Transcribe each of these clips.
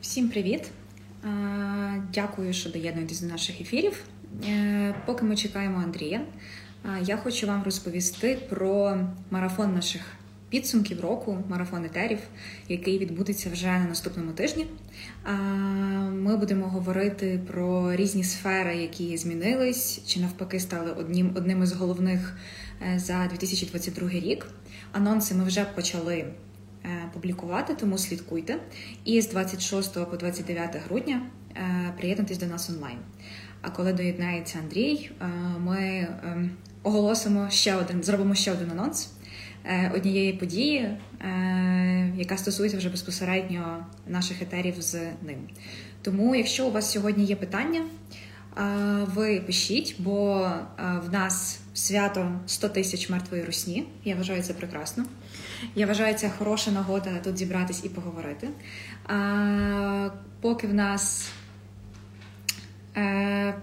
Всім привіт! Дякую, що доєднуєтесь до наших ефірів. Е, поки ми чекаємо Андрія, я хочу вам розповісти про марафон наших підсумків року, марафон етерів, який відбудеться вже на наступному тижні. Ми будемо говорити про різні сфери, які змінились, чи навпаки стали одним одним із головних е, за 2022 рік. Анонси ми вже почали. Е, публікувати, тому слідкуйте. І з 26 по 29 грудня е, приєднуйтесь до нас онлайн. А коли доєднається Андрій, е, ми оголосимо ще один, зробимо ще один анонс однієї події, яка стосується вже безпосередньо наших етерів з ним. Тому, якщо у вас сьогодні є питання, ви пишіть, бо в нас свято 100 тисяч мертвої русні. Я вважаю це прекрасно. Я вважаю, це хороша нагода тут зібратись і поговорити. А, Поки в нас е,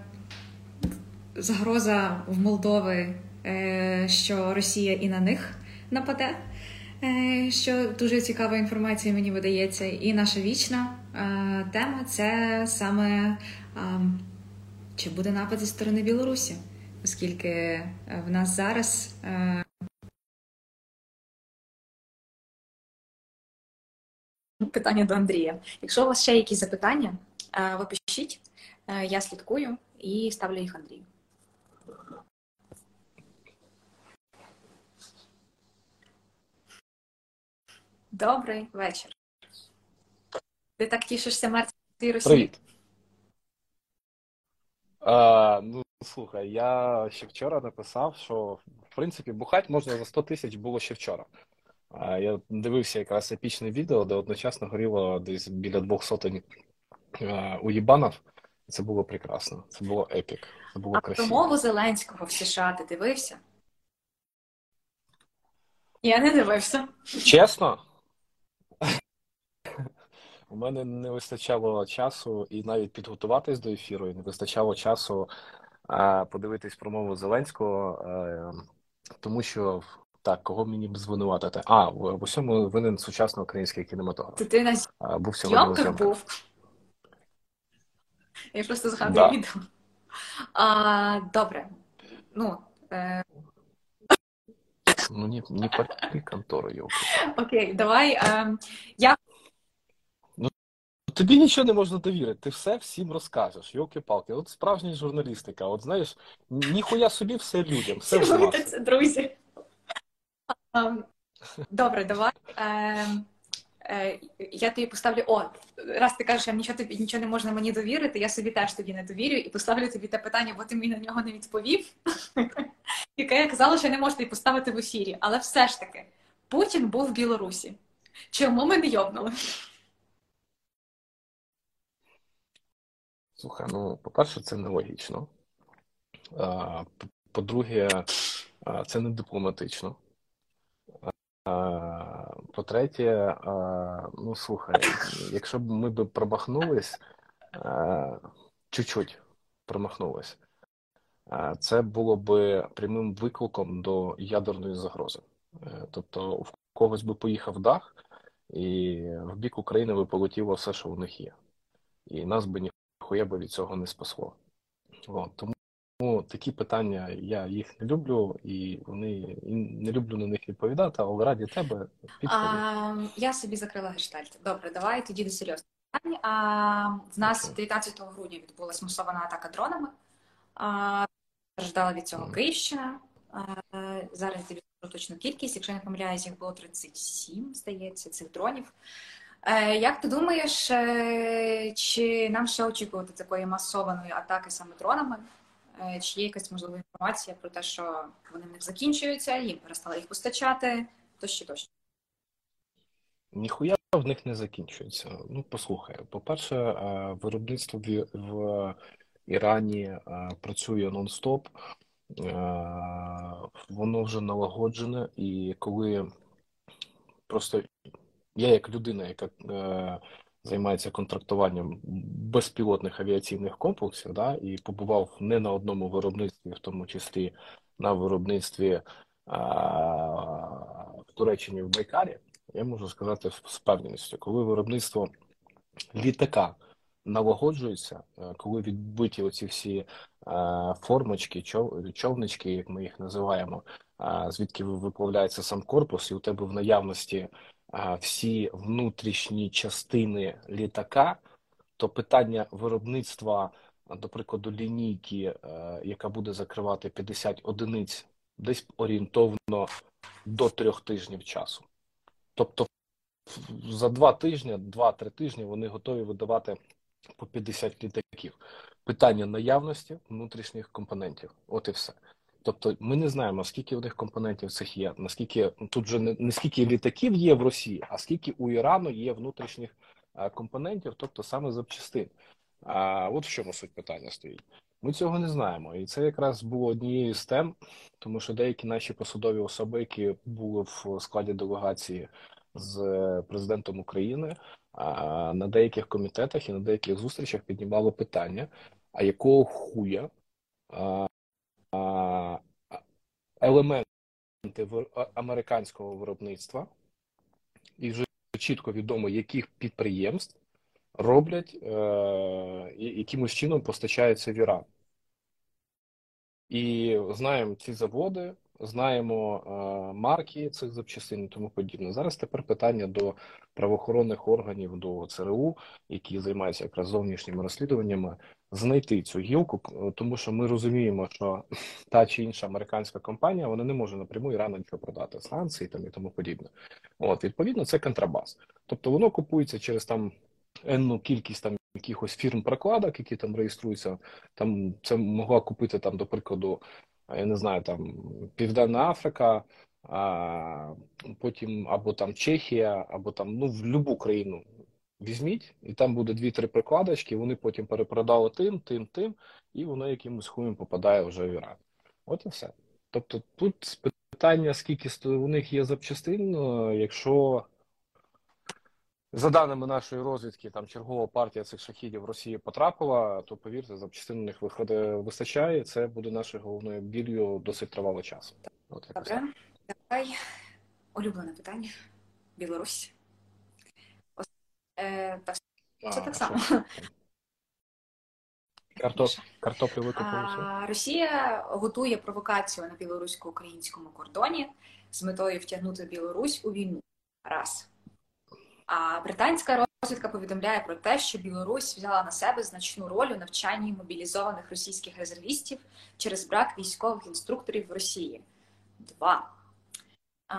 загроза в Молдови, е, що Росія і на них нападе, е, що дуже цікава інформація мені видається. І наша вічна е, тема це саме е, чи буде напад зі сторони Білорусі, оскільки в нас зараз. Е, питання до Андрія. Якщо у вас ще якісь запитання, е, ви пишіть, е, я слідкую і ставлю їх Андрію. Добрий вечір. Ти так тішишся мертвій Росії? Привіт. А, Ну, слухай, я ще вчора написав, що в принципі бухать можна за 100 тисяч було ще вчора. Я дивився якраз епічне відео, де одночасно горіло десь біля двох сотень уїбанів. Це було прекрасно. Це було епік. Це було а красиво. промову Зеленського в США ти дивився? Я не дивився. Чесно? У мене не вистачало часу і навіть підготуватись до ефіру, і не вистачало часу подивитись промову Зеленського, е, тому що так, кого мені б звинуватити? А, в, усьому винен сучасний український кінематограф. Ти, ти на був зйомках був. Я просто згадую да. відео. А, Добре. Ну, е... Ну, не, не пари контору. Окей, давай. Е... Я тобі нічого не можна довірити, ти все всім розкажеш, йолки-палки. От справжня журналістика, от знаєш, ніхуя собі все людям, все нас. це, друзі. Ем, добре, давай. Е, е, Я тобі поставлю. О, раз ти кажеш, що нічого тобі нічого не можна мені довірити, я собі теж тобі не довірю і поставлю тобі те питання, бо ти мені на нього не відповів. Яке я казала, що не можу тобі поставити в ефірі. Але все ж таки, Путін був в Білорусі. Чому ми не йобнули? Слухай, ну, по-перше, це нелогічно. По-друге, це не дипломатично. По-третє, ну слухай, якщо б ми б промахнулись, чуть-чуть промахнулись, це було б прямим викликом до ядерної загрози. Е, тобто, в когось би поїхав дах, і в бік України би полетіло все, що в них є. І нас би ніхуя би від цього не спасло. От, тому тому такі питання я їх не люблю, і вони і не люблю на них відповідати, але раді тебе відповідь. Я собі закрила гештальт. Добре, давай тоді до серйозних питань. А, В нас 19 грудня відбулася масована атака дронами. А, Страждала від цього Київщина. Зараз я скажу точну кількість. Якщо не помиляюсь, їх було 37, здається, цих дронів. Е, як ти думаєш, е, чи нам ще очікувати такої масованої атаки саме дронами? Е, чи є якась можлива інформація про те, що вони в них закінчуються, їм перестали їх постачати, тощо тощо? Ніхуя в них не закінчується. Ну, послухай, по-перше, виробництво в Ірані працює нон-стоп, воно вже налагоджене, і коли просто я, як людина, яка займається контрактуванням безпілотних авіаційних комплексів, да, і побував не на одному виробництві, в тому числі на виробництві а, в Туреччині в Байкарі, я можу сказати з впевненістю, коли виробництво літака налагоджується, е, коли відбиті оці всі е, формочки, човнички, як ми їх називаємо, е, звідки виплавляється сам корпус, і у тебе в наявності всі внутрішні частини літака, то питання виробництва, до прикладу, лінійки, яка буде закривати 50 одиниць, десь орієнтовно до трьох тижнів часу. Тобто за два тижні, два-три тижні вони готові видавати по 50 літаків. Питання наявності внутрішніх компонентів. От і все. Тобто ми не знаємо, скільки в них компонентів цих є, наскільки тут вже не, не скільки літаків є в Росії, а скільки у Ірану є внутрішніх а, компонентів, тобто саме запчастин. А от в чому суть питання стоїть. Ми цього не знаємо, і це якраз було однією з тем, тому що деякі наші посадові особи, які були в складі делегації з президентом України, на деяких комітетах і на деяких зустрічах піднімало питання: а якого хуя елементи американського виробництва, і вже чітко відомо, яких підприємств роблять е, якимось чином постачаються в Іран. І знаємо ці заводи, знаємо е, марки цих запчастин і тому подібне. Зараз тепер питання до правоохоронних органів, до ЦРУ, які займаються якраз зовнішніми розслідуваннями, знайти цю гілку, тому що ми розуміємо, що та чи інша американська компанія вона не може напряму Ірану нічого продати, санкції там і тому подібне. От відповідно, це контрабас. Тобто воно купується через там енну кількість там якихось фірм прокладок, які там реєструються. Там це могла купити там, до прикладу, я не знаю, там Південна Африка, а потім або там Чехія, або там ну в будь-яку країну візьміть, і там буде дві-три прикладочки, вони потім перепродали тим, тим, тим, і воно якимось хуєм попадає вже в Іран. От і все. Тобто тут питання, скільки у них є запчастин, е, якщо за даними нашої розвідки, там чергова партія цих шахідів в Росії потрапила, то повірте, запчастин у них виходить вистачає. Це буде нашою головною білью досить тривалий час. От Добре, давай улюблене питання. Білорусь. Е, Це так само. Картоп... Картоплю викопали. Росія готує провокацію на білорусько-українському кордоні з метою втягнути Білорусь у війну. Раз. А британська розвідка повідомляє про те, що Білорусь взяла на себе значну роль у навчанні мобілізованих російських резервістів через брак військових інструкторів в Росії. Два. А,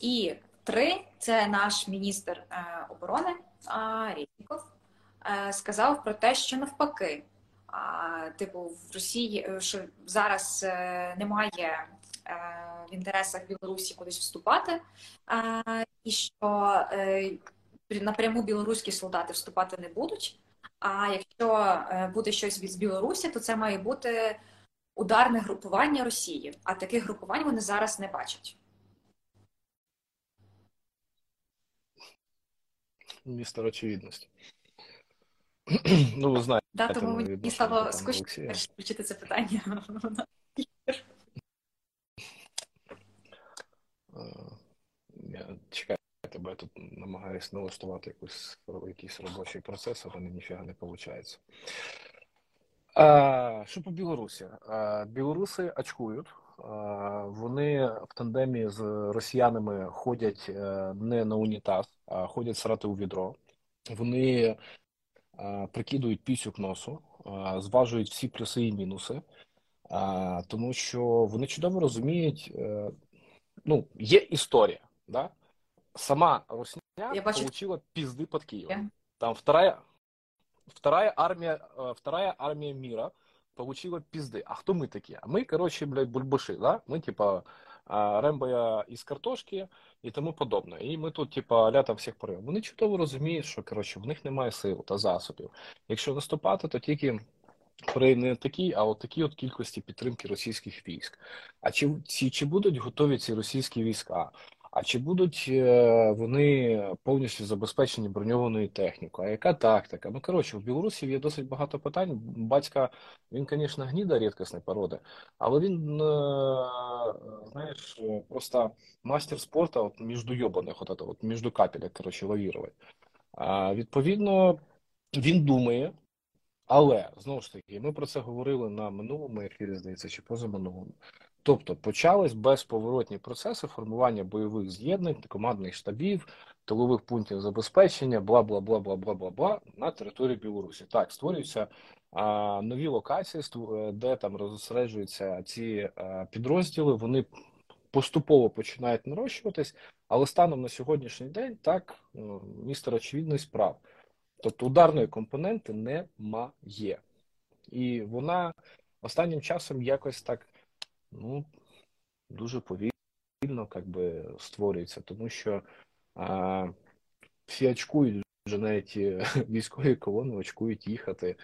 І три це наш міністр е, оборони Рєзніков е, сказав про те, що навпаки, типу, в Росії е, що зараз немає в інтересах Білорусі кудись вступати, і що е, напряму білоруські солдати вступати не будуть. А якщо е, буде щось з Білорусі, то це має бути ударне групування Росії. А таких групувань вони зараз не бачать. Містер очевидності. Ну, ви знаєте, да, тому мені стало скучно включити це питання. Чекайте, бо я тут намагаюся налаштувати якусь, якийсь робочий процес, але ніфіга не виходить. А, Що по Білорусі? А, Білоруси очкують. Вони в тандемі з росіянами ходять е, не на унітаз, а ходять срати у відро. Вони прикидують пісюк носу, зважують всі плюси і мінуси, тому що вони чудово розуміють, е, ну, є історія Да? Сама Русня Я получила пизды под Киевом. Там вторая, вторая армия, э, вторая армия мира получила пизды. А кто мы такие? А мы, короче, блядь, бульбаши, да? Мы, типа, Рембо із картошки і тому подобне. І ми тут, типа, ля там всіх порив. Вони чудово розуміють, що коротше в них немає сил та засобів. Якщо наступати, то тільки при не такій, а от такій от кількості підтримки російських військ. А чи, чи, чи будуть готові ці російські війська? А чи будуть е, вони повністю забезпечені броньованою технікою? А яка тактика? Ну коротше, в Білорусі є досить багато питань. Батька він, звісно, гніда рідкісної породи, але він, е, знаєш, просто мастер спорту от між йобаних, от, от між капелек, коротше, лавірувати. Відповідно, він думає, але знову ж таки, ми про це говорили на минулому ефірі, здається, чи позаминулому. Тобто почались безповоротні процеси формування бойових з'єднань, командних штабів, тилових пунктів забезпечення, бла бла бла бла бла бла бла на території Білорусі. Так, створюються а, нові локації, е, де там розсереджуються ці а, е, підрозділи. Вони поступово починають нарощуватись, але станом на сьогоднішній день так ну, містер очевидний справ. Тобто ударної компоненти немає. І вона останнім часом якось так ну, дуже повільно як би, створюється, тому що а, всі очкують вже навіть військові колони очкують їхати.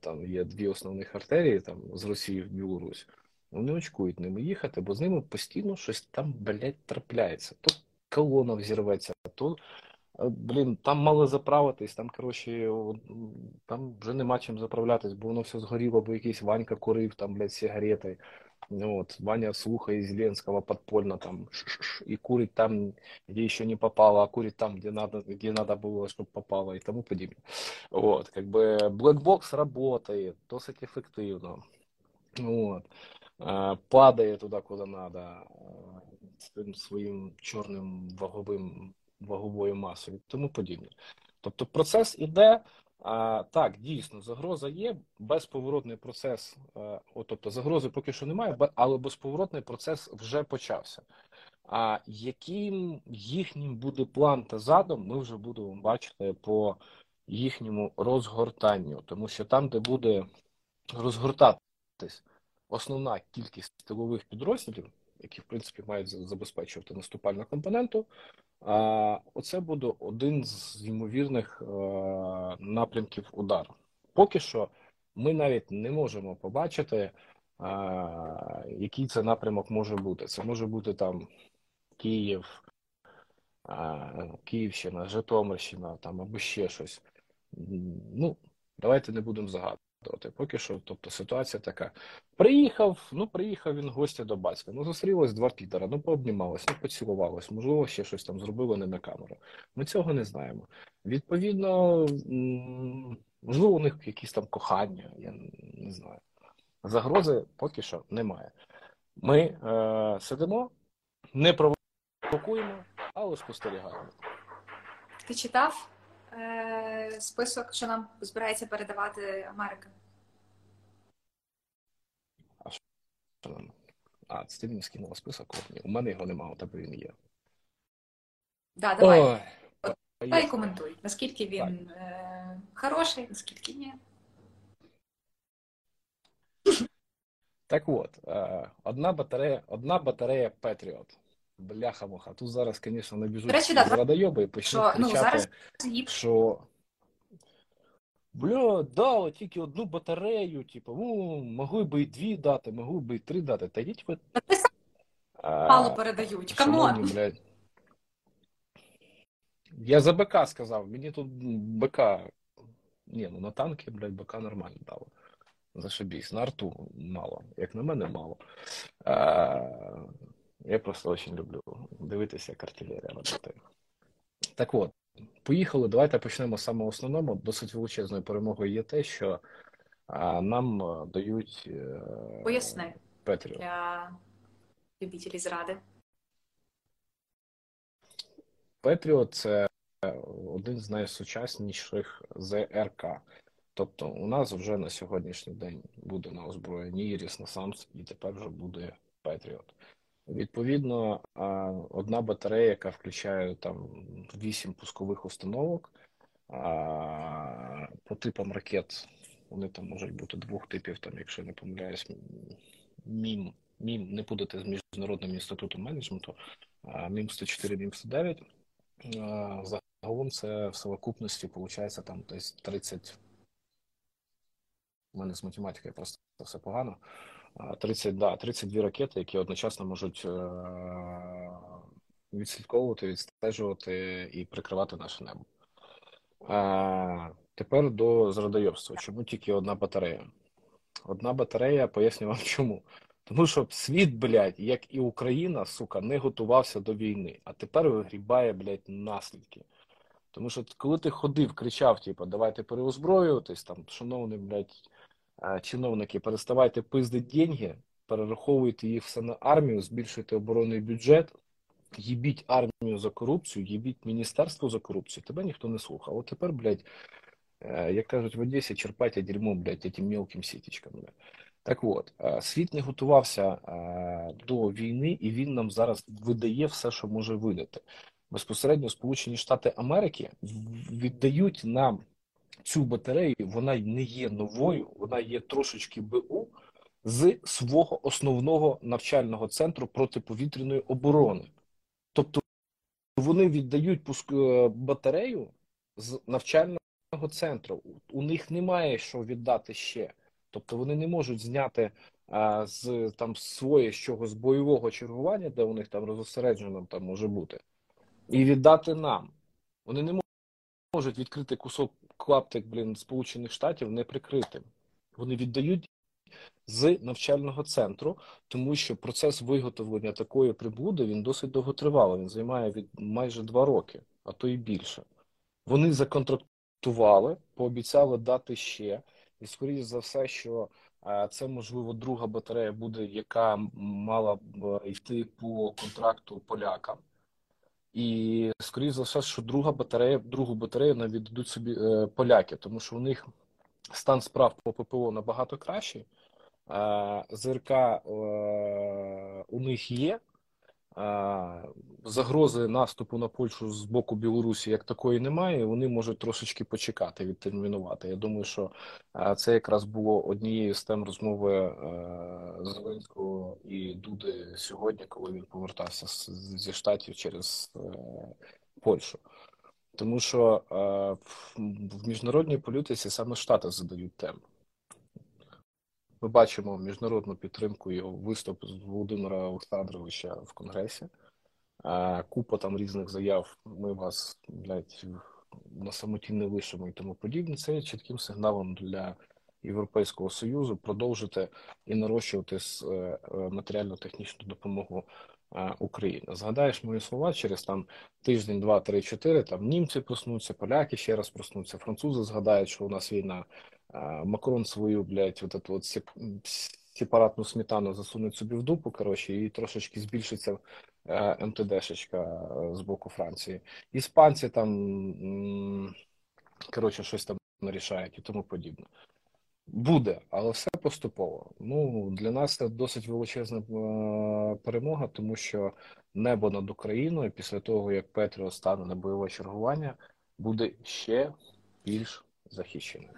Там є дві основних артерії там з Росії в Білорусь. Вони очкують ними їхати, бо з ними постійно щось там, блядь, трапляється. То колона взірветься, то Блін, там мали заправитись, там, коротше, там вже нема чим заправлятись, бо воно все згоріло, бо якийсь Ванька курив, там, блядь, сигарети. Вот, Ваня слухає Зеленского подпольно там и курить там, где еще не попало, а курить там, где надо, где надо было, чтобы попало и тому подобное. Вот, как бы блэкбокс работает досить эффективно. Вот. Падає туди, куди надо, з своїм чорним ваговим ваговою масою і тому подібне. Тобто процес іде. а, Так, дійсно, загроза є, безповоротний процес, а, о, тобто загрози поки що немає, але безповоротний процес вже почався. А яким їхнім буде план та задум, ми вже будемо бачити по їхньому розгортанню, тому що там, де буде розгортатись основна кількість тилових підрозділів, які в принципі мають забезпечувати наступальну компоненту, Оце буде один з ймовірних е, напрямків удару. Поки що ми навіть не можемо побачити, е, який це напрямок може бути. Це може бути там Київ, е, Київщина, Житомирщина там або ще щось. Ну, давайте не будемо загадувати. Поки що, тобто ситуація така. Приїхав, ну приїхав він гостя до батька. Ну, зустрілось два підара, ну пообнімалось, ну поцілувалось, можливо, ще щось там зробили не на камеру. Ми цього не знаємо. Відповідно, можливо, у них якісь там кохання, я не знаю. Загрози поки що немає. Ми е, сидимо, не провокуємо, але спостерігаємо. Ти читав е, список, що нам збирається передавати Америка? А що нам? А, це ти мені скинула список. У мене його немає, у тебе він є. Да, давай. Ой, Давай коментуй, наскільки він е, хороший, наскільки ні. Так от, е, одна батарея, одна батарея Patriot. Бляха-муха. Тут зараз, звісно, набіжуть Речі, да, зрадойоби і почнуть що, ну, зараз... що бля, дали тільки одну батарею, типу, ну, могли би і дві дати, могли би і три дати. Та йдіть ви. Мало передають. Come on. Я за БК сказав, мені тут БК. Ні, ну на танки, блядь, БК нормально дало. Зашибісь. На арту мало. Як на мене, мало. А, я просто очень люблю дивитися, як артилерія працює. Так от, поїхали. Давайте почнемо з самого основному. Досить величезною перемогою є те, що а, нам дають е, Поясни Петріо. для любителів зради. Петріо це один з найсучасніших ЗРК. Тобто у нас вже на сьогоднішній день буде на озброєнні Іріс і тепер вже буде Петріот. Відповідно, одна батарея, яка включає там 8 пускових установок. По типам ракет вони там можуть бути двох типів, там, якщо не помиляюсь, МІМ, МІМ не будете з Міжнародним інститутом менеджменту, МІМ 104, МІМ 109. Загалом це в совокупності виходить там десь 30. У мене з математикою просто все погано. 30, да, 32 ракети, які одночасно можуть відслідковувати, відстежувати і прикривати наше небо. Тепер до зрадойобства. Чому тільки одна батарея? Одна батарея, поясню вам чому. Тому що світ, блядь, як і Україна, сука, не готувався до війни, а тепер вигрібає, блядь, наслідки. Тому що коли ти ходив, кричав, типу, давайте переозброюватись, там, шановні, блядь, чиновники, переставайте пиздити деньги, перераховуйте їх все на армію, збільшуйте оборонний бюджет, їбіть армію за корупцію, їбіть міністерство за корупцію, тебе ніхто не слухав. От тепер, блядь, е, як кажуть в Одесі, черпайте дерьмо, блядь, этим мелким сітічкам. Так от, е, світ не готувався е, до війни, і він нам зараз видає все, що може видати. Безпосередньо Сполучені Штати Америки віддають нам цю батарею, вона не є новою, вона є трошечки БУ з свого основного навчального центру протиповітряної оборони. Тобто вони віддають е, батарею з навчального центру. У них немає що віддати ще. Тобто вони не можуть зняти а, з там своє з чогось бойового чергування, де у них там розосереджено там може бути, і віддати нам. Вони не можуть відкрити кусок клаптик, блін, Сполучених Штатів неприкритим. Вони віддають з навчального центру, тому що процес виготовлення такої приблуди він досить довготривалий. Він займає від майже два роки, а то і більше. Вони законтрактували, пообіцяли дати ще, і скоріше за все, що це можливо друга батарея буде, яка мала б йти по контракту полякам. І, скоріше за все, що друга батарея, другу батарею навіть дадуть собі е, поляки, тому що у них стан справ по ППО набагато кращий. ЗРК е, у них є. Загрози наступу на Польщу з боку Білорусі як такої немає. Вони можуть трошечки почекати, відтермінувати. Я думаю, що це якраз було однією з тем розмови Зеленського і Дуди сьогодні, коли він повертався зі штатів через е, Польщу. Тому що в міжнародній політиці саме Штати задають тему. Ми бачимо міжнародну підтримку і виступ з Володимира Олександровича в Конгресі. Купа там різних заяв. Ми вас блядь, на самоті не лишимо і тому подібне. Це є чітким сигналом для Європейського союзу продовжити і нарощувати е, е, матеріально-технічну допомогу України. Згадаєш мої слова через там тиждень, два, три, чотири. Там німці проснуться, поляки ще раз проснуться, французи згадають, що у нас війна. Макрон свою, блядь, вот эту вот сепаратну сметану засунуть собі в дупу, коротше, і трошечки збільшиться МТДшечка з боку Франції. Іспанці там, коротше, щось там нарішають і тому подібне. Буде, але все поступово. Ну для нас це досить величезна перемога, тому що небо над Україною після того, як Петріо стане на бойове чергування, буде ще більш захищеним.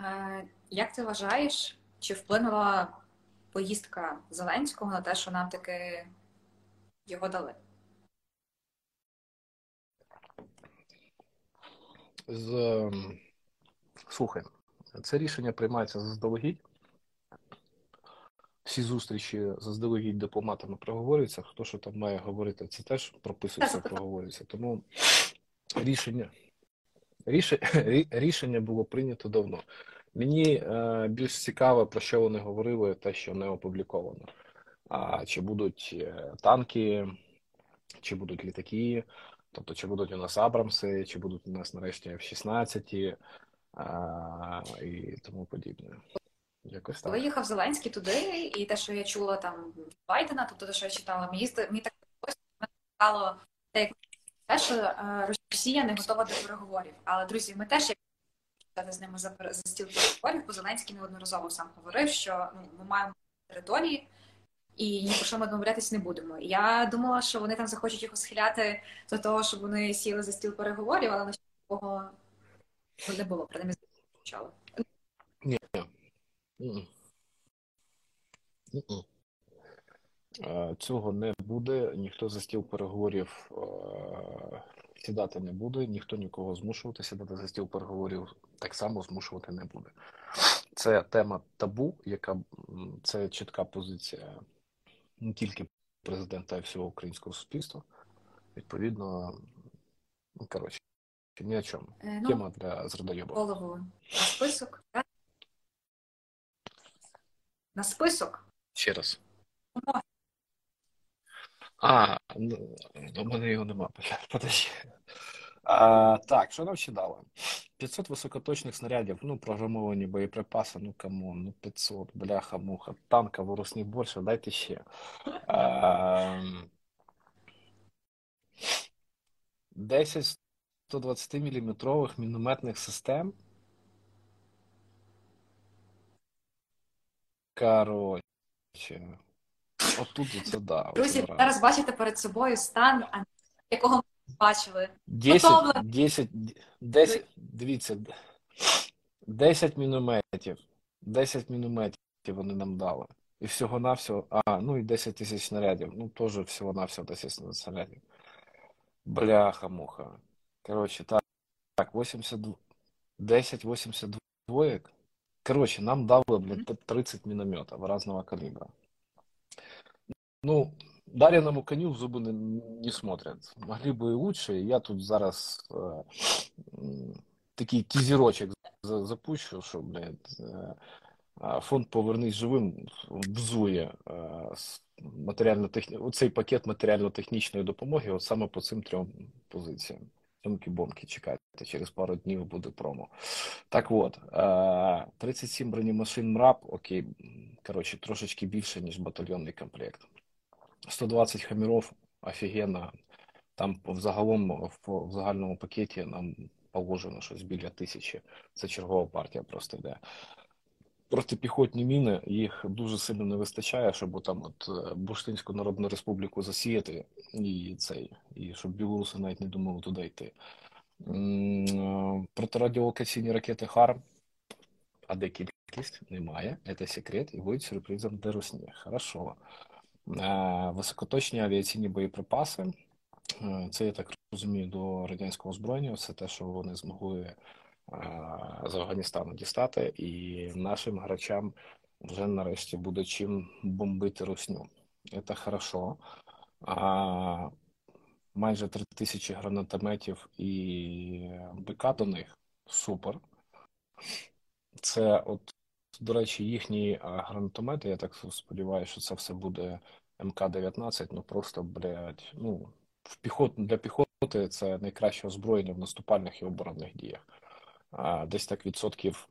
Як ти вважаєш, чи вплинула поїздка Зеленського на те, що нам таки його дали? З... Ем, слухай, це рішення приймається заздалегідь. Всі зустрічі заздалегідь дипломатами проговорюються. Хто що там має говорити, це теж прописується, проговорюється. Тому рішення рішення було прийнято давно. Мені е, більш цікаво, про що вони говорили, те, що не опубліковано. А чи будуть е, танки, чи будуть літаки, тобто чи будуть у нас Абрамси, чи будуть у нас нарешті F-16 а, і тому подібне. Якось так. Коли Зеленський туди, і те, що я чула там Байдена, тобто те, що я читала, мені мені так стало те, що е, Росія не готова до переговорів. Але друзі, ми теж як з ними за, стіл переговорів, бо Зеленський неодноразово сам говорив, що ну, ми маємо території. І ні про що ми домовлятися не будемо. Я думала, що вони там захочуть його схиляти до того, щоб вони сіли за стіл переговорів, але на такого не було, принаймні звучало. Ні. Цього не буде, ніхто за стіл переговорів сідати не буде, ніхто нікого змушувати сідати за стіл переговорів так само змушувати не буде. Це тема табу, яка це чітка позиція не тільки президента, а й всього українського суспільства. Відповідно, коротше, ні о чому. Е, ну, Тема для зрадойоба. Голову на список. На список. Ще раз. А, ну, у мене його нема. Подожди. А, так, що нам ще дали? 500 високоточних снарядів, ну, програмовані боєприпаси, ну come on, ну 500, бляха, муха, танків у русні більше, дайте ще. А, 10 120-мм мінометних систем. Короче, отут це да. Друзі, зараз бачите перед собою стан, якого ми бачили. 10, 10, 10, дивіться, 10 мінометів, 10 мінометів вони нам дали. І всього-навсього, а, ну і 10 тисяч снарядів, ну теж всього-навсього 10 снарядів. Бляха-муха. Коротше, так, так, 82, 10, 82. Короче, нам дали, блядь, 30 минометов разного калибра. Ну, Даряному коню в зубы не, не смотрят. Могли бы и лучше. Я тут зараз э, м, такий тізерочок за- запущу, що, блядь, е, а, фонд Повернись живим взує е, с- матеріально-техні... оцей пакет матеріально-технічної допомоги от саме по цим трьом позиціям. Цьомки-бомки, чекайте, через пару днів буде промо. Так от, е, 37 бронемашин МРАП, окей, коротше, трошечки більше, ніж батальйонний комплект. 120 хаміров, офігенно. Там взагалом в, загальному пакеті нам положено щось біля тисячі. Це чергова партія просто йде. Протипіхотні міни, їх дуже сильно не вистачає, щоб там от е, Бурштинську Народну Республіку засіяти і цей, і щоб білоруси навіть не думали туди йти. Е, Протирадіолокаційні ракети ХАРМ, а де кількість? Немає. Це секрет і буде сюрпризом для Русні. Хорошо. Е, Високоточні авіаційні боєприпаси. Це, я так розумію, до радянського озброєння. Все те, що вони змогли е, з Афганістану дістати, і нашим гравцям вже нарешті буде чим бомбити русню. Це хорошо. А, майже три тисячі гранатометів і БК до них. Супер. Це, от, до речі, їхні гранатомети, я так сподіваюся, що це все буде МК-19, ну просто, блядь, ну, в піхот, для піхоти це найкраще озброєння в наступальних і оборонних діях. А Десь так відсотків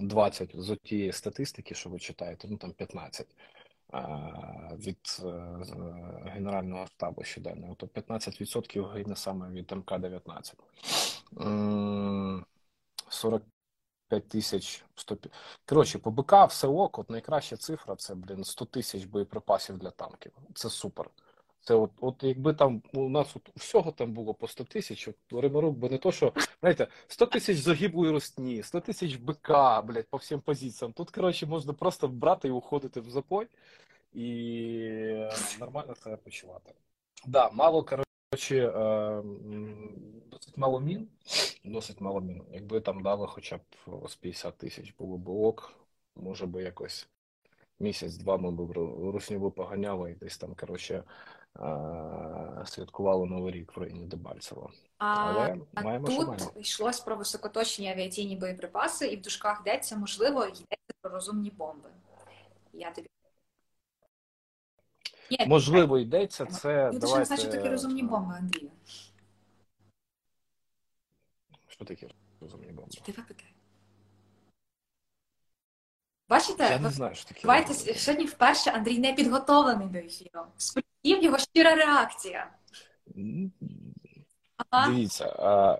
20 з тієї статистики, що ви читаєте, ну там 15 від е, е, Генерального штабу щоденного, тобто то 15% гине саме від МК-19. 40 5100. Коротше, по БК все ок, от найкраща цифра це, блін, 100 тисяч боєприпасів для танків. Це супер. Це от, от якби там у нас от всього там було по 100 тисяч, Ремарук би не то, що знаєте, 100 тисяч загиблої росні, 100 тисяч БК, блядь, по всім позиціям. Тут, коротше, можна просто брати і уходити в запой і е, нормально себе почувати. Да, мало, коротше е, м, досить мало мін, досить мало мін. Якби там дали хоча б з 50 тисяч, було б ок, може би якось місяць-два ми б ру- русню би поганяли і десь там, коротше, е, святкували Новий рік в районі Дебальцево. А, Але маємо, тут маємо. йшлось про високоточні авіаційні боєприпаси, і в дужках йдеться, можливо, йдеться про розумні бомби. Я тобі. Ні, Можливо, йдеться це. Люди ще не що давайте, розумні е, бомби, Андрію. Що таке розумні бомби? Чи ти питай? Бачите, Я не знаю, що таке. давайте сьогодні вперше Андрій не підготовлений до ефіру. Сподів його щира реакція. Ага. Дивіться,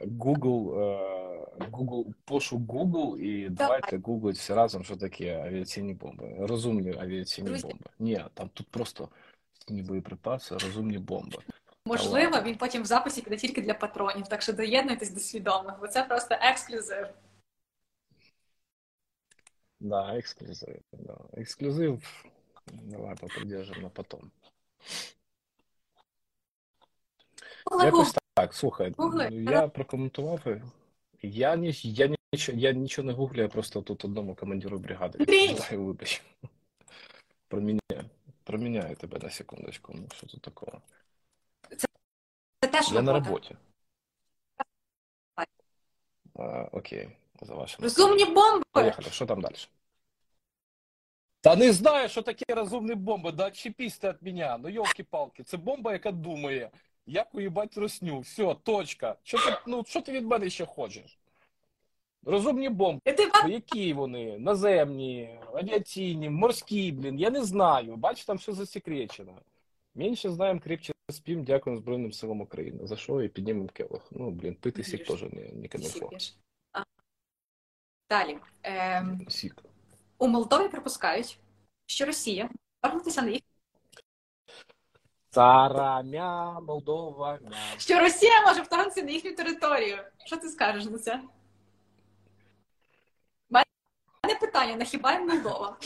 Google, е, Google, пошук Google і давайте гуглить всі разом, що таке авіаційні бомби. Розумні авіаційні Друзі. бомби. Ні, там тут просто стійні боєприпаси, розумні бомби. Можливо, він потім в записі піде тільки для патронів, так що доєднуйтесь до свідомих, бо це просто ексклюзив. Да, ексклюзив. Да. Ексклюзив. Давай попридержим на потом. Якось так, слухай, Гугли. я прокоментував. Я, ні, я, нічого, я нічого не гуглю, я просто тут одному командиру бригади Андрій! відповідаю, вибач. Проміняю. Тебе на секундочку. Ну, що тут такого? Це теж Я на роботі. А, окей, за вашим. Розумні бомби! Поїхали, що там далі? Та не знаю, що таке розумні бомби, да ти від мене. Ну, йолки-палки, це бомба, яка думає. як уїбать росню. Все, точка. Що ти, ну, що ти від мене ще хочеш? Розумні бомби. Які вони? Наземні, авіаційні, морські, блін, я не знаю. Бач, там все засекречено. Менше знаємо, крепче спім, дякуємо Збройним силам України. За що і піднімемо келих. Ну, блін, пити сік теж не, не камільфо. Далі. Ем, Сік. у Молдові припускають, що Росія вторгнутися на їх. Царамя, Молдова, мя. Що Росія може вторгнутися на їхню територію. Що ти скажеш на це? Мене питання: на хіба їм Молдова?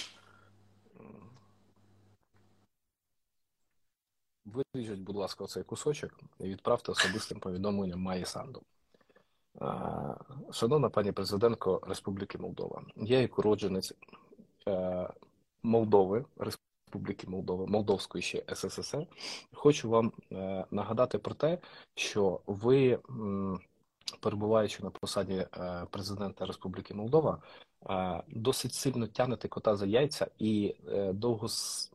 Виріжіть, будь ласка, оцей кусочок і відправте особистим повідомленням Майі Санду. Шановна пані президентко Республіки Молдова, я як уродженець е, Молдови, Республіки Молдова, Молдовської ще СССР, хочу вам е, нагадати про те, що ви, перебуваючи на посаді е, президента Республіки Молдова, е, досить сильно тянете кота за яйця і е, довго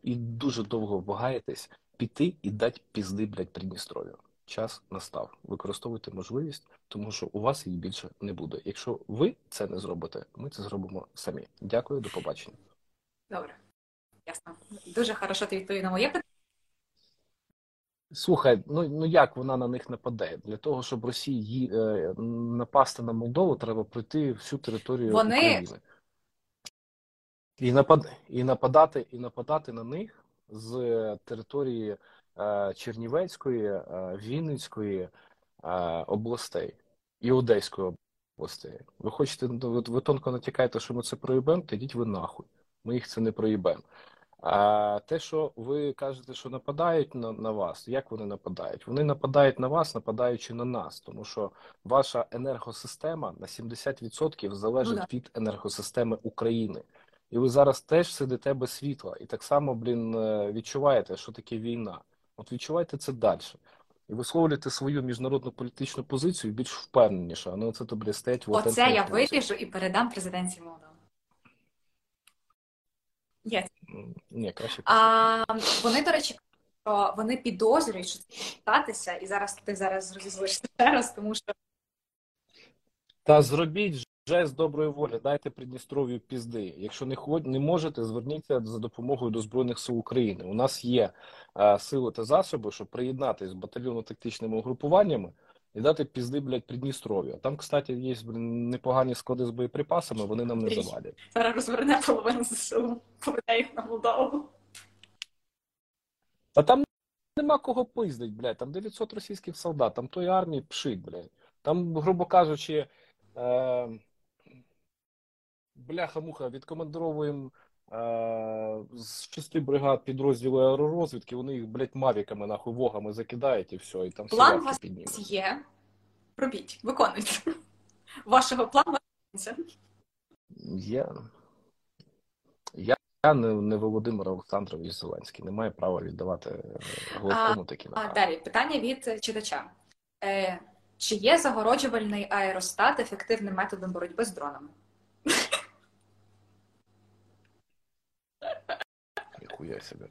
і дуже довго вагаєтесь піти і дати пізди, блядь, Придністров'ю. Час настав. Використовуйте можливість, тому що у вас її більше не буде. Якщо ви це не зробите, ми це зробимо самі. Дякую, до побачення. Добре. Ясно. Дуже хорошо ти відповів на моє питання. Слухай, ну ну як вона на них нападе? Для того, щоб Росії е, напасти на Молдову, треба пройти всю територію Вони- України. І напад... і нападати, і нападати на них з території е, Чернівецької, е, Вінницької е, областей і Одеської областей. Ви хочете, ну, ви, ви тонко натякаєте, що ми це проїбемо, то йдіть ви нахуй. Ми їх це не проїбемо. А те, що ви кажете, що нападають на, на вас, як вони нападають? Вони нападають на вас, нападаючи на нас, тому що ваша енергосистема на 70% залежить Ну від енергосистеми України. І ви зараз теж сидите без світла, і так само, блін, е, відчуваєте, що таке війна. От відчувайте це далі. І висловлюйте свою міжнародну політичну позицію більш впевненіше, а не оце то блістить. Оце я виріжу і передам президенті Молдови. Є. Ні, краще. А вони, до речі, що вони підозрюють, що це статися, і зараз ти зараз розізлишся ще раз, тому що Та зробіть жест доброї волі, дайте Придністров'ю пізди. Якщо не ход... не можете, зверніться за допомогою до Збройних сил України. У нас є е, сили та засоби, щоб приєднатися з батальйонно-тактичними угрупуваннями і дати пізди, блядь, Придністров'ю. Там, кстати, є блін, непогані склади з боєприпасами, вони нам не завадять. зараз розверне половину ЗСУ, поведе їх на Молдову. Та там нема кого пиздить, блядь. Там 900 російських солдат, там тої армії пшить, блядь. Там, грубо кажучи, е... бляха-муха, відкомандировуємо е... з шести бригад підрозділу аеророзвідки, вони їх, блядь, мавіками, нахуй, вогами закидають і все, і там План у вас піднімуть. є. Робіть, виконуйте. Вашого плану. Я... Я... Я не, не Володимир Олександрович Зеленський, не маю права віддавати е, Головкому такі А далі питання від читача. Е, чи є загороджувальний аеростат ефективним методом боротьби з дронами? Ніхуя себе.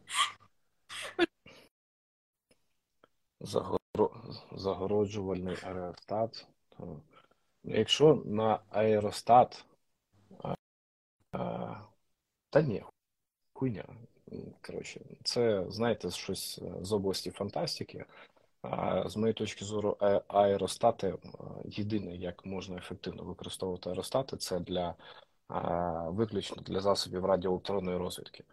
Загоро... Загороджувальний аеростат. Якщо на аеростат. А... Та ні, хуйня. Коротше, це, знаєте, щось з області фантастики. А з моєї точки зору, аеростати е, єдине, як можна ефективно використовувати аеростати, це для виключно для засобів радіоелектронної розвідки,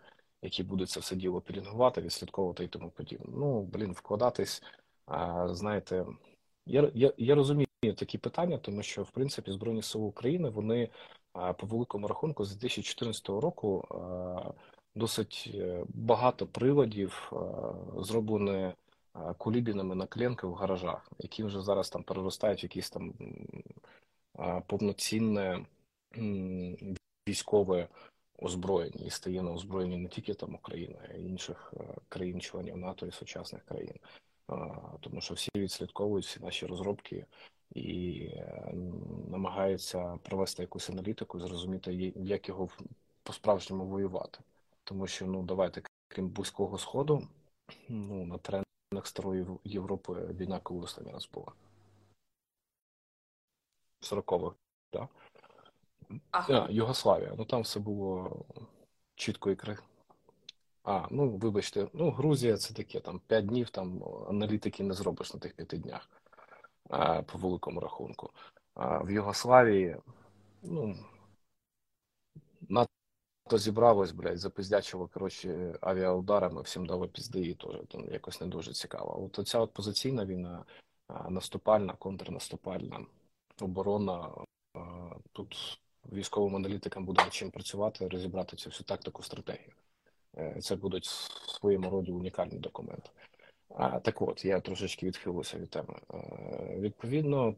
які будуть це все діло пілінгувати, відслідковувати і тому подібне. Ну, блін, вкладатись, знаєте, я, я, я розумію такі питання, тому що, в принципі, Збройні Сили України, вони по великому рахунку з 2014 року досить е, багато приладів зроблені кулібінами на клієнки в гаражах, які вже зараз там переростають в якісь там повноцінне військове озброєння і стає на озброєнні не тільки там України, а й інших е, країн-членів НАТО і сучасних країн. Тому що всі відслідковують всі наші розробки і е, намагаються провести якусь аналітику, зрозуміти, як його в- по-справжньому воювати. Тому що, ну, давайте, крім Близького Сходу, ну, на терен Старої Європи війна, коли останній раз була? 40-х, так? Ага. А, Югославія. Ну там все було чітко і кри. А, ну вибачте, ну Грузія це таке, там 5 днів, там аналітики не зробиш на тих 5 днях а, по великому рахунку. А в Югославії, ну, НАТО зібралось, блядь, запиздячило, коротше, авіаударами, всім дало пізди, і теж там якось не дуже цікаво. От оця от позиційна війна, наступальна, контрнаступальна, оборона, тут військовим аналітикам буде над чим працювати, розібрати цю всю тактику, стратегію. Е, Це будуть в своєму роді унікальні документи. А, Так от, я трошечки відхилився від теми. Е, Відповідно,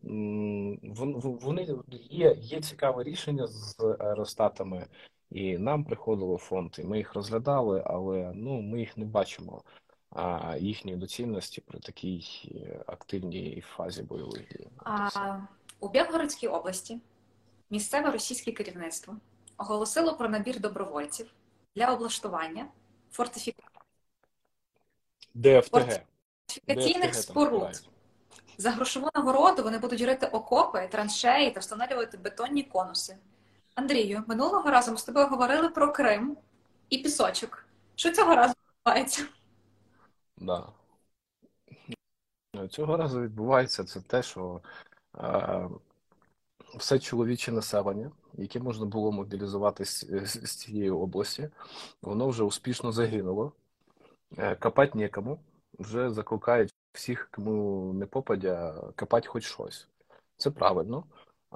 вони є, є цікаве рішення з аеростатами, і нам приходило фонд, і ми їх розглядали, але ну, ми їх не бачимо, а їхньої доцільності при такій е, активній фазі бойових дій. А, у Білгородській області місцеве російське керівництво оголосило про набір добровольців для облаштування фортифікаційних ДФТГ. Споруд. За грошову нагороду вони будуть рити окопи, траншеї та встановлювати бетонні конуси. Андрію, минулого разу ми з тобою говорили про Крим і пісочок. Що цього разу відбувається? Да. Цього разу відбувається це те, що е, все чоловіче населення, яке можна було мобілізувати з, з, з цієї області, воно вже успішно загинуло. Е, копати нікому. Вже закликають всіх, кому не попадя, копати хоч щось. Це правильно.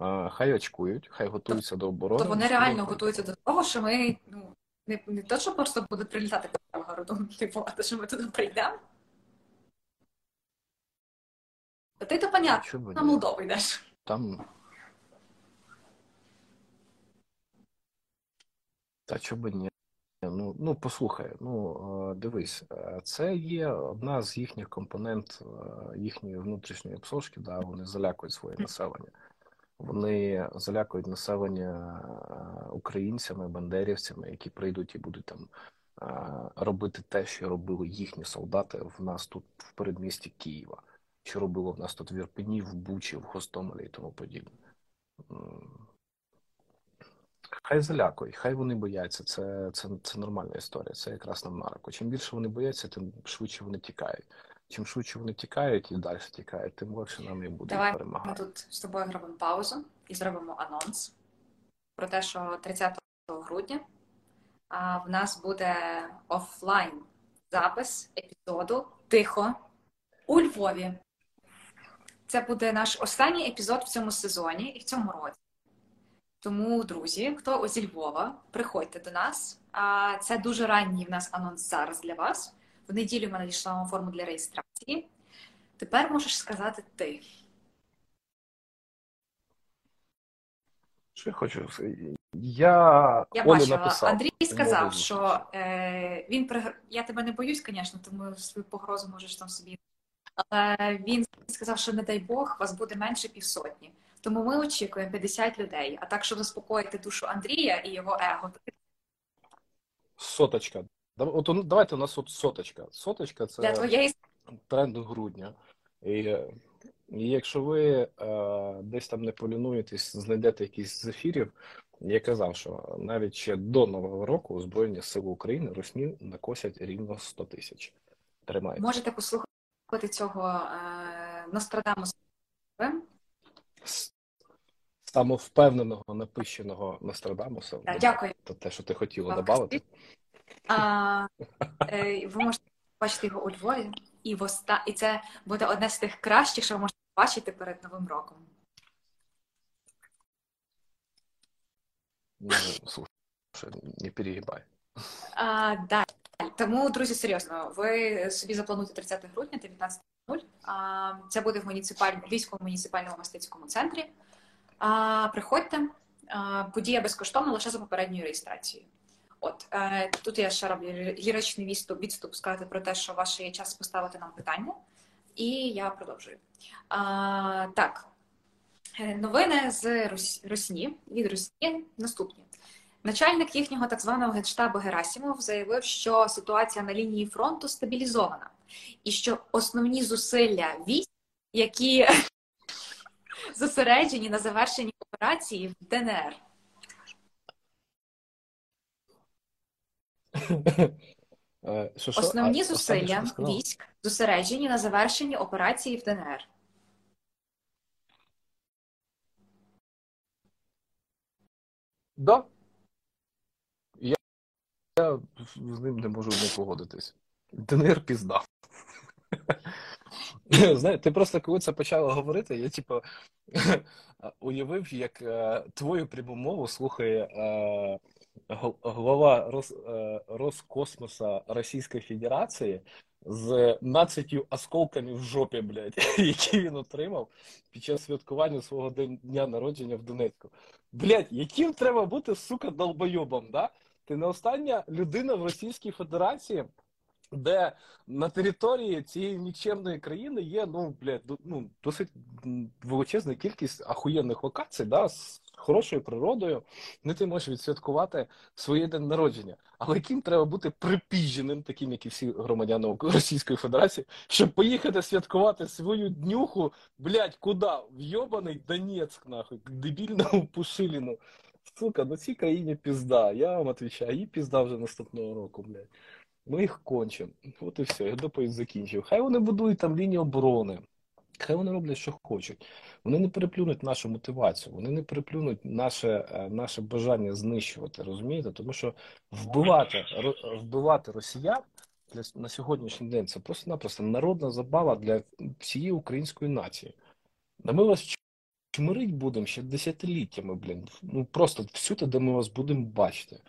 Е, хай очкують, хай готуються до оборони. То вони реально готуються до того, що ми ну, не, не то, що просто будуть прилітати до Белгороду, типу, а то, що ми туди прийдемо. Та ти то понятно, на? Молдову йдеш. Там. Та би ні? Ну, ну послухай, ну е, дивись, е, це є одна з їхніх компонент е, їхньої внутрішньої обслужки, да, вони залякують своє населення. Вони залякують населення українцями, бандерівцями, які прийдуть і будуть там робити те, що робили їхні солдати в нас тут в передмісті Києва, що робило в нас тут в Ірпені, в Бучі, в Гостомелі і тому подібне. Хай залякують, хай вони бояться. Це, це, це нормальна історія. Це якраз нам на руку. Чим більше вони бояться, тим швидше вони тікають. Чим швидше вони тікають і далі тікають, тим легше нам і буде Давай Ми тут з тобою зробимо паузу і зробимо анонс про те, що 30 грудня а, в нас буде офлайн запис епізоду Тихо у Львові. Це буде наш останній епізод в цьому сезоні і в цьому році. Тому, друзі, хто зі Львова, приходьте до нас. А це дуже ранній в нас анонс зараз для вас. В неділю ми надійшла вам форму для реєстрації. Тепер можеш сказати ти. Що я хочу? Я, Я Олі бачила, написав. Андрій сказав, Умови що е, він пригр... я тебе не боюсь, звісно, тому свою погрозу можеш там собі. Але він сказав, що не дай Бог, вас буде менше півсотні. Тому ми очікуємо 50 людей. А так, щоб заспокоїти душу Андрія і його его, то Соточка. От ну, давайте у нас от соточка. Соточка для це твоєї тренд грудня. І, і якщо ви е, десь там не полінуєтесь, знайдете якийсь з ефірів, я казав, що навіть ще до Нового року Збройні Сили України русні накосять рівно 100 тисяч. Тримайте. можете послухати цього е, Нострадамуса. Самовпевненого, напищеного Нострадамуса. Так, дякую. Це те, що ти хотіла додати. Е, ви можете бачити його у Львові, і, в оста... і це буде одне з тих кращих, що ви можете бачити перед Новим роком. Ну, слушай, не перегибай. А, далі. Тому, друзі, серйозно, ви собі заплануйте 30 грудня 19.00. Це буде в муніципаль... військовому муніципальному мистецькому центрі. Приходьте. Подія безкоштовна лише за попередньою реєстрацією. От е, тут я ще роблю ліричний відступ, відступ сказати про те, що ваш є час поставити нам питання, і я продовжую. Так, Е, новини з Рус... Русні від Росії наступні. Начальник їхнього так званого генштабу Герасімов заявив, що ситуація на лінії фронту стабілізована, і що основні зусилля військ, які зосереджені на завершенні операції в ДНР. Е? Основні зусилля військ зосереджені на завершенні операції в ДНР. Да. Я, з ним не можу не погодитись. ДНР пізда. Знаєш, ти просто коли це почала говорити, я типу уявив, як е, твою пряму мову слухає е, голова е, Роскосмоса Російської Федерації з 12 осколками в жопі, блядь, які він отримав під час святкування свого дня народження в Донецьку. Блядь, яким треба бути, сука, долбойобом, да? Ти не остання людина в Російській Федерації, де на території цієї нікчемної країни є, ну, блядь, ну, досить величезна кількість ахуєнних локацій, да, з хорошою природою, де ти можеш відсвяткувати своє день народження. Але яким треба бути припіженим, таким, як і всі громадяни Російської Федерації, щоб поїхати святкувати свою днюху, блядь, куди? В йобаний Донецьк, нахуй, дебільному Пушиліну. Сука, на цій країні пізда. Я вам відповідаю, їй пізда вже наступного року, блядь. Ми їх кончимо. От і все, я доповідь закінчив. Хай вони будують там лінії оборони. Хай вони роблять, що хочуть. Вони не переплюнуть нашу мотивацію, вони не переплюнуть наше, е, наше бажання знищувати, розумієте? Тому що вбивати, вбивати росіян для, на сьогоднішній день це просто-напросто народна забава для всієї української нації. Да ми вас чмирить будемо ще десятиліттями, блін. Ну просто всюди, де ми вас будемо бачити.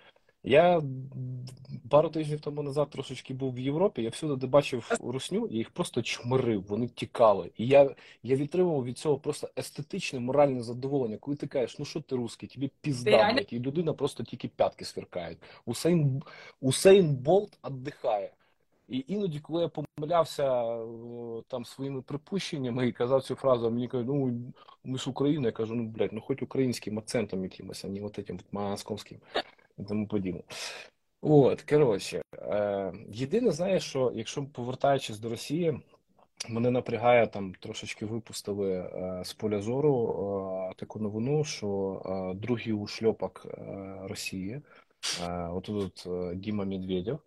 Я пару тижнів тому назад трошечки був в Європі, я всюди, де бачив русню, я їх просто чмирив, вони тікали. І я, я відтримував від цього просто естетичне, моральне задоволення. Коли ти кажеш, ну що ти русський, тобі пізда, і людина просто тільки п'ятки сверкають. Усейн, Усейн Болт віддихає. І іноді, коли я помилявся там своїми припущеннями і казав цю фразу, мені кажуть, ну ми ж Україна, я кажу, ну блядь, ну хоч українським акцентом якимось, а не от этим московським і тому подібне. От, коротше, е, єдине, знаєш, що якщо повертаючись до Росії, мене напрягає там трошечки випустили е, з поля зору е, таку новину, що е, другий ушльопок е, Росії, е, от, е, Діма Медведєв, е,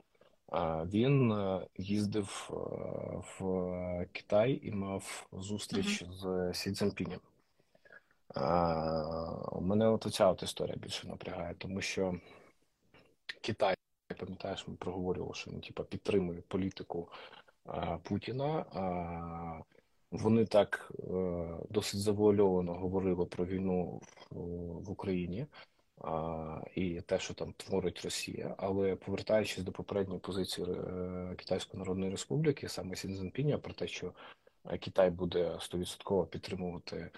він е, їздив е, в Китай і мав зустріч з Сі Цзіньпінем. Е, Мене от оця от історія більше напрягає, тому що Китай, пам'ятаєш, ми проговорювали, що він типа підтримує політику Путіна. Вони так е, досить завуальовано говорили про війну в, Україні і те, що там творить Росія. Але повертаючись до попередньої позиції е, Китайської Народної Республіки, саме Сін Цзіньпіня, про те, що е, Китай буде стовідсотково підтримувати е,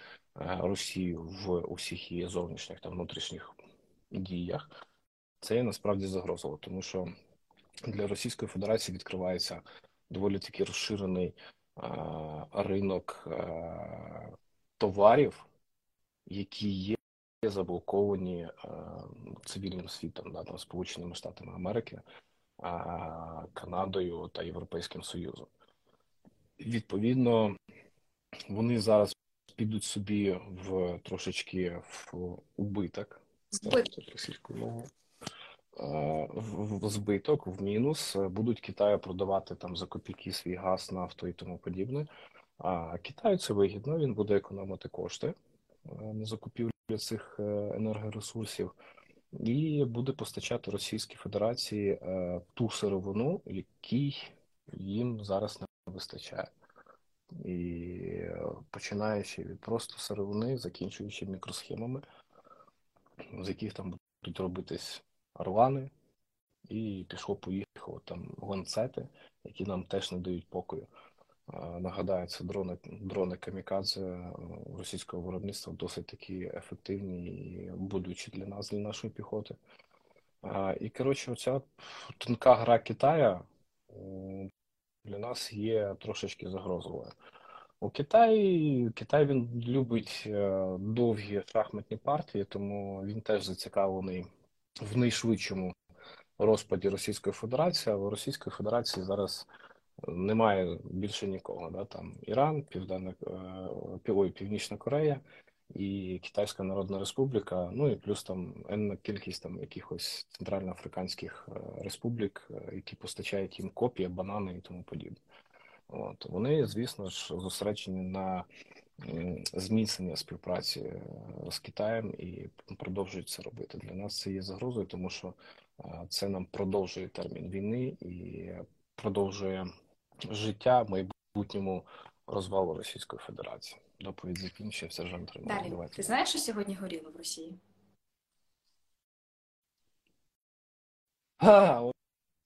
Росію в усіх її зовнішніх та внутрішніх діях. Це є насправді загрозово, тому що для Російської Федерації відкривається доволі таки розширений ринок товарів, які є заблоковані цивільним світом, да, там, Сполученими Штатами Америки, Канадою та Європейським Союзом. Відповідно, вони зараз підуть собі в трошечки в убиток, мовою. Е, в збиток, в мінус, е, будуть Китаю продавати там за копійки свій газ, нафту і тому подібне. А Китаю це вигідно, він буде економити кошти е, на закупівлю цих е, енергоресурсів і буде постачати Російській Федерації е, ту сировину, якій їм зараз не вистачає. І е, починаючи від просто сировини, закінчуючи мікросхемами, з яких там будуть робитись орлани, і пішло-поїхало там ланцети, які нам теж не дають покою. Нагадаю, це дрони, дрони камікадзе е, російського виробництва досить такі ефективні і болючі для нас, для нашої піхоти. І коротше, оця тонка гра Китая для нас є трошечки загрозовою. У Китаї Китай він любить е, довгі шахматні партії, тому він теж зацікавлений в найшвидшому розпаді Російської Федерації, а в Російської Федерації зараз немає більше нікого. Да? Там Іран, Південна ой, Північна Корея і Китайська Народна Республіка, ну і плюс там енна кількість там якихось центральноафриканських республік, які постачають їм копії, банани і тому подібне. От вони, звісно ж, зосереджені на зміцнення співпраці е, з Китаєм і продовжують це робити. Для нас це є загрозою, тому що е, це нам продовжує термін війни і продовжує життя майбутньому розвалу Російської Федерації. Доповідь закінчив сержант Далі. Давайте. Ти знаєш, що сьогодні горіло в Росії? А,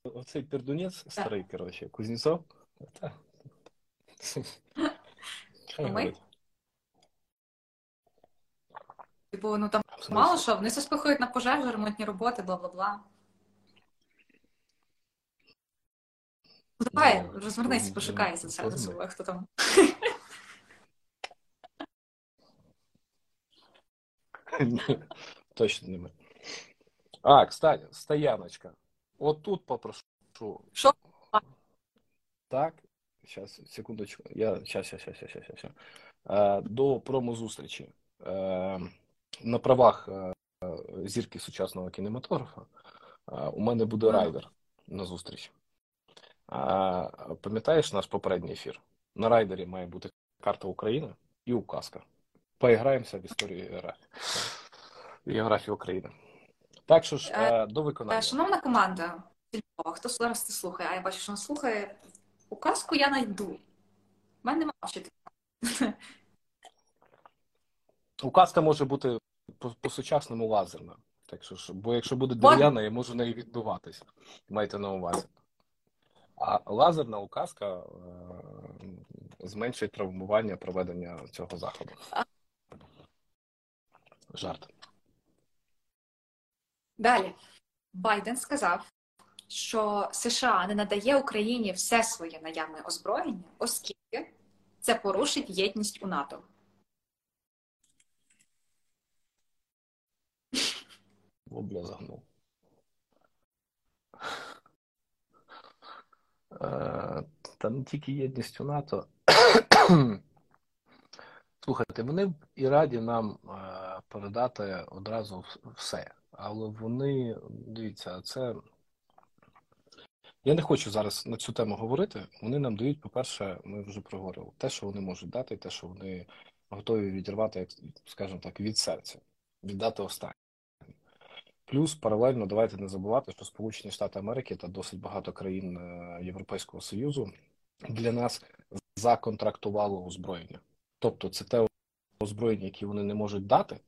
оцей пердунець старий, коротше, Кузнєцов. Типу, ну там мало що, вони все спихають на пожежу, ремонтні роботи, бла бла бла. Ну, давай, ну, розвернись, пошукай за це себе, хто там. Точно не ми. А, кстати, стояночка. От тут попрошу. Що? Так, Сейчас, секундочку. Я сейчас, сейчас, сейчас, сейчас, сейчас. Е, До промозустрічі е, на правах е, зірки сучасного кінематографа у мене буде райдер на зустріч. Пам'ятаєш наш попередній ефір? На райдері має бути карта України і указка. Поіграємося в історію географії. географії України. Так що ж, до виконання. Шановна команда, хто зараз це слухає? А я бачу, що нас слухає. Указку я найду. У мене немає вчити. Указка може бути по-сучасному лазерна. Так що бо якщо буде дерев'яна, я можу нею відбиватись. Майте на увазі. А лазерна указка е зменшить травмування проведення цього заходу. Жарт. Далі. Байден сказав, що США не надає Україні все своє наявне озброєння, оскільки це порушить єдність у НАТО. Вобля загнув. Е, та не тільки єдність у НАТО. Слухайте, вони і раді нам е, передати одразу все. Але вони, дивіться, це я не хочу зараз на цю тему говорити. Вони нам дають, по-перше, ми вже проговорили те, що вони можуть дати, те, що вони готові відірвати, скажімо так, від серця, віддати останнє. Плюс паралельно давайте не забувати, що Сполучені Штати Америки та досить багато країн е, Європейського Союзу для нас законтрактували озброєння. Тобто, це те озброєння, яке вони не можуть дати,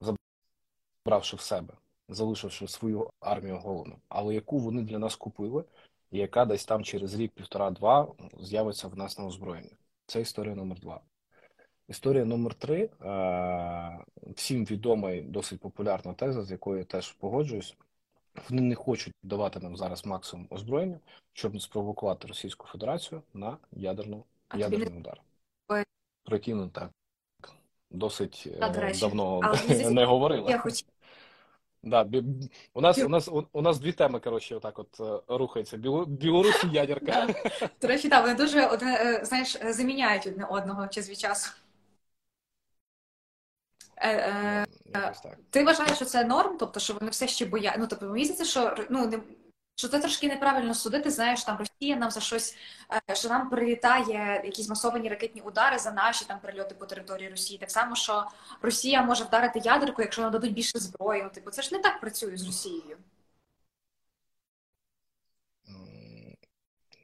забравши в себе, залишивши свою армію головну, але яку вони для нас купили і яка десь там через рік, півтора-два з'явиться в нас на озброєнні. Це історія номер два. Історія номер три всім відома і досить популярна теза, з якою я теж погоджуюсь. Вони не хочуть давати нам зараз максимум озброєння, щоб не спровокувати Російську Федерацію на ядерну, ядерний удар. Про який ми так досить а, е, давно а, не говорили. Я хоч Да, бі... у нас у нас у нас дві теми, коротше, отак от е, рухаються. Білорусь і ядерка. До речі, так, вони дуже одне, е, знаєш, заміняють одне одного час від часу. Е, е, ну, ти вважаєш, що це норм? Тобто, що вони все ще бояться? Ну, тобто, мені здається, що ну, не що це трошки неправильно судити, знаєш, там Росія нам за щось, е, що нам прилітає якісь масовані ракетні удари за наші там прильоти по території Росії. Так само, що Росія може вдарити ядерку, якщо нам дадуть більше зброї. Ну, типу, це ж не так працює з Росією.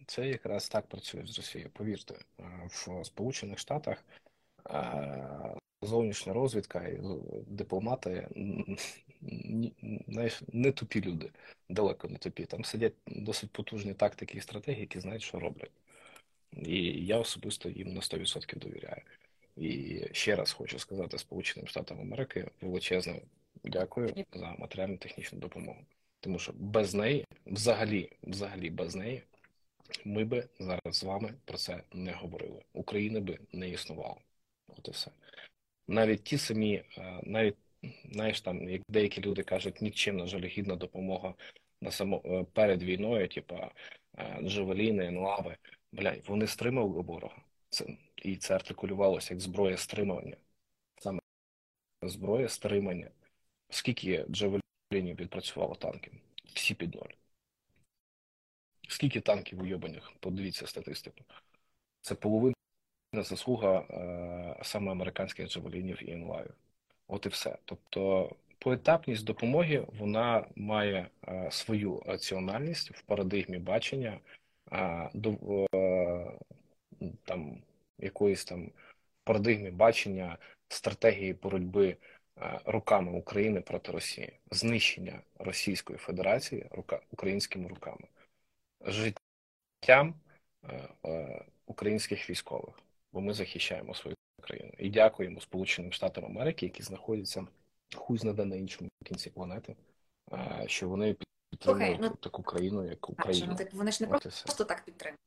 Це якраз так працює з Росією. Повірте, е, в Сполучених Штатах е, зовнішня розвідка і дипломати знаєш, не тупі люди, далеко не тупі. Там сидять досить потужні тактики і стратегії, які знають, що роблять. І я особисто їм на 100% довіряю. І ще раз хочу сказати Сполученим Штатам Америки величезне дякую за матеріально технічну допомогу. Тому що без неї, взагалі, взагалі без неї, ми би зараз з вами про це не говорили. України би не існувало. От і все навіть ті самі, е, навіть знаєш, там, як деякі люди кажуть, нікчимна жалюгідна допомога на само е, перед війною, типа е, Джавеліни, Енлави. Блядь, вони стримали ворога. Це, і це артикулювалося як зброя стримування. Саме зброя стримання. Скільки Джавелінів відпрацювало танків? Всі під ноль. Скільки танків уйобаних? Подивіться статистику. Це половина заслуга е, саме американських джавелінів і енлавів. От і все. Тобто поетапність допомоги вона має е, свою раціональність в парадигмі бачення е, до там якоїсь там парадигмі бачення стратегії боротьби руками України проти Росії, знищення Російської Федерації рука, українськими руками, життям е, е, українських військових, бо ми захищаємо свою країну і дякуємо Сполученим Штатам Америки, які знаходяться хуй знаде на іншому кінці планети, що вони підтримують Слухай, ну, таку країну, як Україна. типу, вони ж не От просто так підтримують.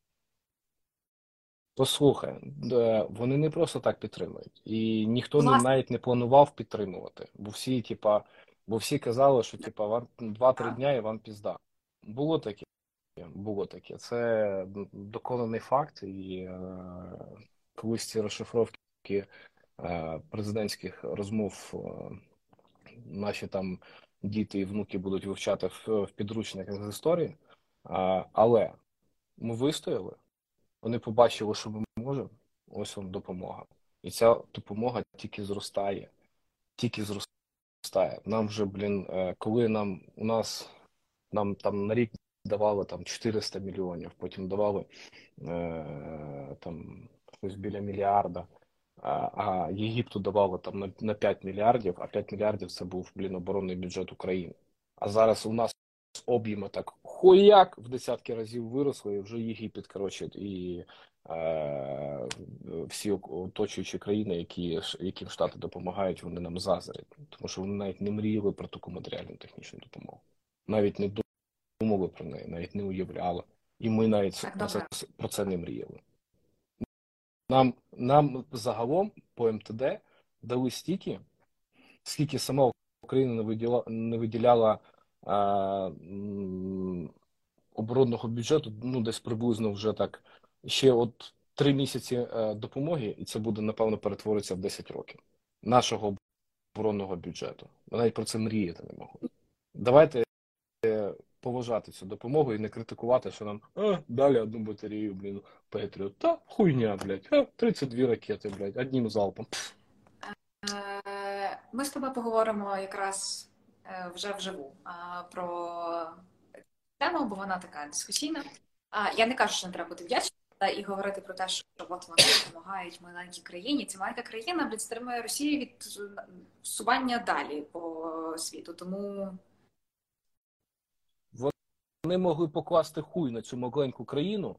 Послухай, вони не просто так підтримують, і ніхто не Власне. навіть не планував підтримувати, бо всі, типа, бо всі казали, що типа вам 2-3 Так. дня і вам пізда. Було таке, було таке. Це доконаний факт, і е, колись ці розшифровки е, президентських розмов е, наші там діти і внуки будуть вивчати в, підручниках з історії. Але ми вистояли. Вони побачили, що ми можемо. Ось вам допомога. І ця допомога тільки зростає. Тільки зростає. Нам вже, блін, е, коли нам у нас нам там на рік давали там 400 мільйонів, потім давали там щось біля мільярда, а, Єгипту давали там на, на 5 мільярдів, а 5 мільярдів це був, блін, оборонний бюджет України. А зараз у нас об'єми так хуяк в десятки разів виросли, і вже Єгипет, коротше, і е, всі оточуючі країни, які, яким Штати допомагають, вони нам зазирять. Тому що вони навіть не мріяли про таку матеріальну технічну допомогу. Навіть не думали про неї, навіть не уявляли. І ми навіть Так, про це, про це не мріяли. Нам, нам загалом по МТД дали стільки, скільки сама Україна не виділа, не виділяла а, оборонного бюджету, ну десь приблизно вже так. Ще от три місяці е, допомоги, і це буде, напевно, перетвориться в 10 років нашого оборонного бюджету. Ми навіть про це мріяти не можуть. Давайте поважати цю допомогу і не критикувати, що нам а, далі одну батарею, блін, Петріот. Та хуйня, блядь, а, 32 ракети, блядь, одним залпом. Е, Ми з тобою поговоримо якраз е, вже вживу про тему, бо вона така дискусійна. Я не кажу, що не треба бути вдячним і говорити про те, що от вони допомагають маленькій країні. Ця маленька країна блін, стримує Росію від сування далі по світу. Тому Вони могли покласти хуй на цю маленьку країну,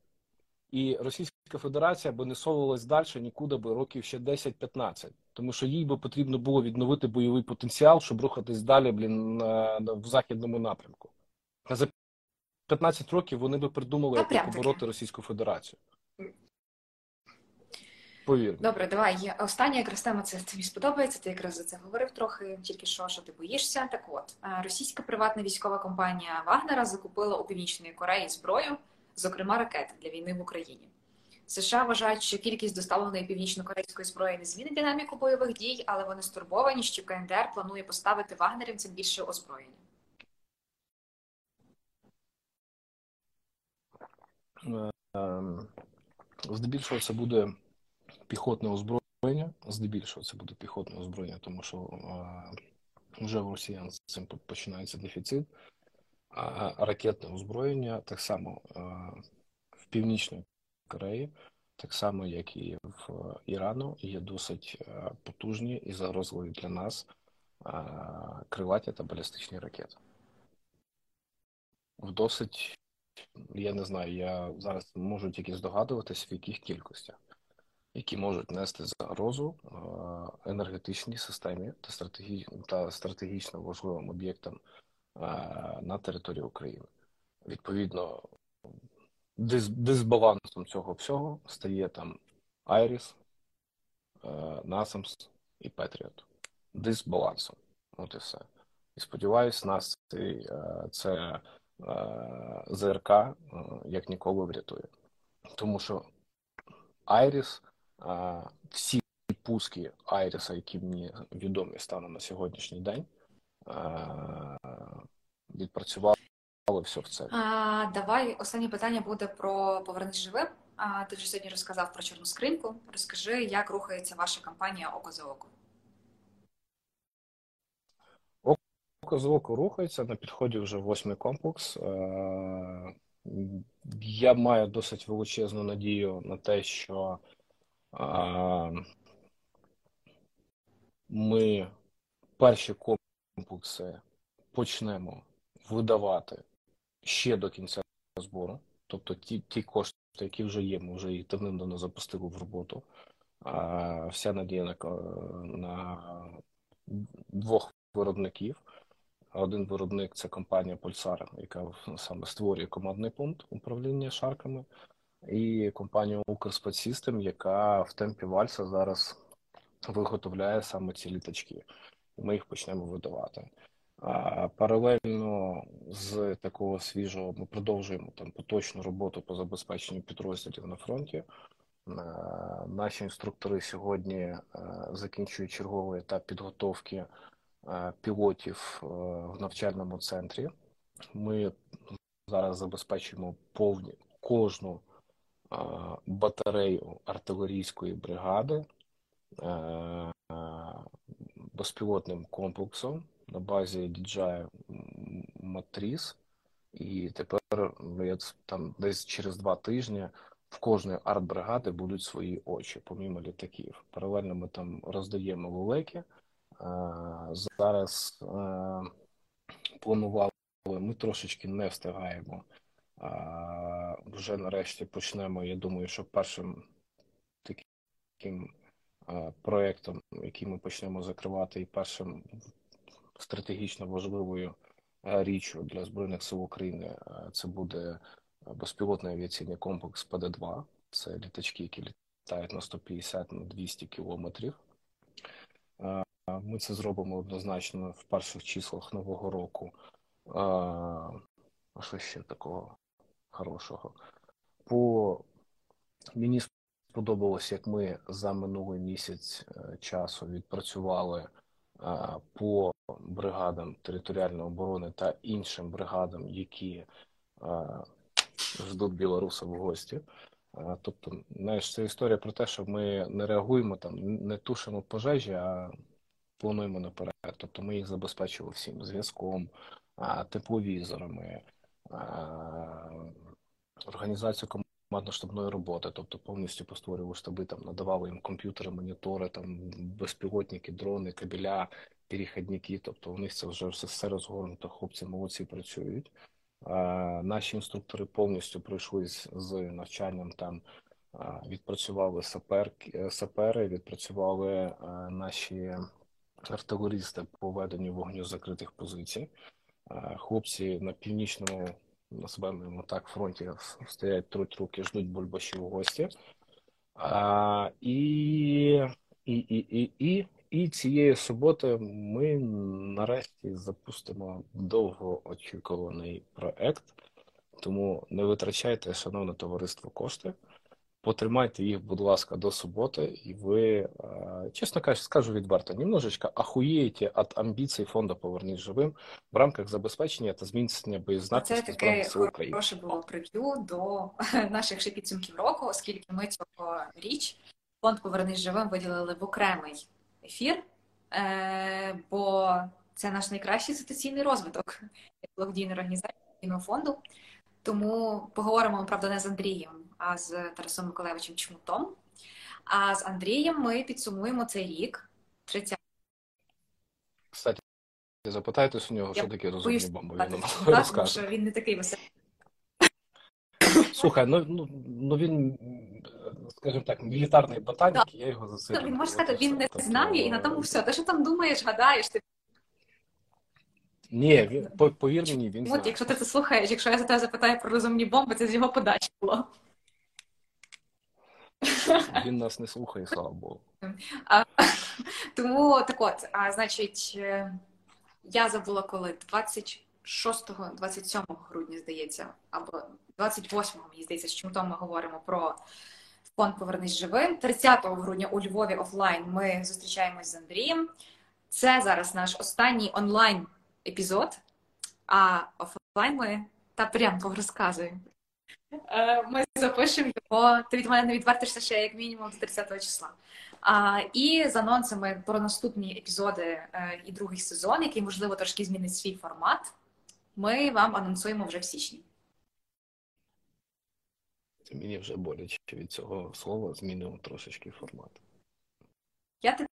і Російська Федерація би не совувалась далі нікуди би років ще 10-15. Тому що їй би потрібно було відновити бойовий потенціал, щоб рухатись далі, блін, на, на- в західному напрямку. А за 15 років вони би придумали, як побороти Російську Федерацію. Повір. добре, давай. Остання якраз тема це тобі сподобається. Ти якраз за це говорив трохи, тільки що, що ти боїшся. Так от, е, російська приватна військова компанія Вагнера закупила у Північної Кореї зброю, зокрема ракети для війни в Україні. США вважають, що кількість доставленої північно-корейської зброї не змінить динаміку бойових дій, але вони стурбовані, що КНДР планує поставити вагнерівцям більше озброєння. Ем, Здебільшого це буде піхотне озброєння. Здебільшого це буде піхотне озброєння, тому що вже у росіян з цим починається дефіцит. А ракетне озброєння так само в Північній Кореї, так само як і в Ірану, є досить потужні і загрозливі для нас крилаті та балістичні ракети. В досить, я не знаю, я зараз можу тільки здогадуватись, в яких кількостях, які можуть нести загрозу е, енергетичній системі та стратегі... та стратегічно важливим об'єктам е, на території України. Відповідно, дис... дисбалансом цього всього стає там Айріс, е, Насамс і Петріот. Дисбалансом. От і все. І сподіваюсь, нас це ЗРК як ніколи врятує. Тому що Айріс, всі пуски Айріса, які мені відомі станом на сьогоднішній день, відпрацювали все в це. А, Давай останнє питання буде про повернись живим. А ти вже сьогодні розказав про чорну скриньку. Розкажи, як рухається ваша кампанія око за око. Око за око рухається на підході вже восьмий комплекс. Я маю досить величезну надію на те, що ми перші комплекси почнемо видавати ще до кінця збору. Тобто ті ті кошти, які вже є, ми вже їх давним-давно запустили в роботу. А Вся надія на, на двох виробників. Один виробник це компанія Пульсар, яка саме створює командний пункт управління шарками, і компанія Укрспецсістем, яка в темпі Вальса зараз виготовляє саме ці літачки. Ми їх почнемо видавати. А паралельно з такого свіжого ми продовжуємо там поточну роботу по забезпеченню підрозділів на фронті. Наші інструктори сьогодні закінчують черговий етап підготовки пілотів в навчальному центрі. Ми зараз забезпечуємо повні кожну батарею артилерійської бригади безпілотним комплексом на базі DJI Matriz. І тепер там десь через два тижні в кожної арт-бригади будуть свої очі, помімо літаків. Паралельно ми там роздаємо лелеки. Зараз планували, ми трошечки не встигаємо. Вже нарешті почнемо. Я думаю, що першим таким проєктом, який ми почнемо закривати, і першим стратегічно важливою річчю для Збройних сил України це буде безпілотний авіаційний комплекс ПД-2. Це літачки, які літають на 150 на 200 кілометрів. Ми це зробимо однозначно в перших числах нового року. А що ще такого хорошого? По мені сподобалось, як ми за минулий місяць е, часу відпрацювали по бригадам територіальної оборони та іншим бригадам, які ждуть білоруса в гості. Тобто, знаєш, це історія про те, що ми не реагуємо там, не тушимо пожежі, а плануємо наперед. Тобто ми їх забезпечили всім зв'язком, тепловізорами, організацією командно-штабної роботи, тобто повністю постворювали штаби, там надавали їм комп'ютери, монітори, там безпілотники, дрони, кабеля, перехідники. Тобто у них це вже все, все розгорнуто. Хлопці молодці працюють. Наші інструктори повністю пройшли з навчанням там. Відпрацювали сапер, сапери, відпрацювали наші артилерісти по веденню вогню закритих позицій. Хлопці на північному називаємо так фронті стоять труть руки, ждуть бульбаші в гості. А, І і, і, і, і, і цієї суботи ми нарешті запустимо довгоочікуваний проект. Тому не витрачайте, шановне товариство, кошти. Потримайте їх, будь ласка, до суботи, і ви, чесно кажучи, скажу відверто, немножечко ахуєєте від амбіцій фонду «Повернись живим в рамках забезпечення та зміцнення боєздатності Збройних сил України. Це таке хороше було прев'ю до наших ще підсумків року, оскільки ми цього річ фонд «Повернись живим виділили в окремий ефір, е, бо це наш найкращий ситуаційний розвиток благодійної організації фонду. Тому поговоримо, правда, не з Андрієм, з Тарасом Миколаєвичем Чмутом. А з Андрієм ми підсумуємо цей рік. 30... Кстати, запитайтесь у нього, Я що таке розумні бомби. Він нам розкаже. що він не такий веселий. Слухай, ну ну, ну він, скажімо так, мілітарний ботанік, я його за це. Він може сказати, він не знає, і на тому все. Те, що там думаєш, гадаєш, ти ні, він повір мені, він. От, якщо ти це слухаєш, якщо я за тебе запитаю про розумні бомби, це з його подачі було. Він нас не слухає, слава Богу. А, Тому так от, а значить, е, я забула коли 26-27 грудня, здається, або 28-го, мені здається, з чим то ми говоримо про фонд Повернись живим. 30 грудня у Львові офлайн ми зустрічаємось з Андрієм. Це зараз наш останній онлайн епізод, а офлайн ми та прямо розказуємо. Е, ми запишемо його. Ти від мене не відвертишся ще як мінімум до 30 числа. А, І з анонсами про наступні епізоди е, і другий сезон, який можливо трошки змінить свій формат. Ми вам анонсуємо вже в січні. Мені вже боляче від цього слова змінив трошечки формат. Я тебе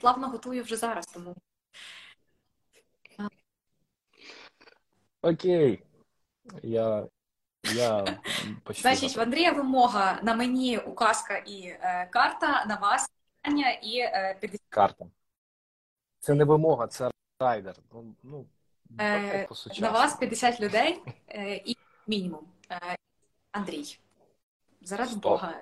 плавно готую вже зараз, тому. Окей. Я я почну. Значить, в Андрія вимога на мені указка і е, карта, на вас питання і е, 50. Карта. Це не вимога, це райдер. Ну, ну Е, на вас 50 людей е, і мінімум. Е, Андрій. Заради Стоп. Бога.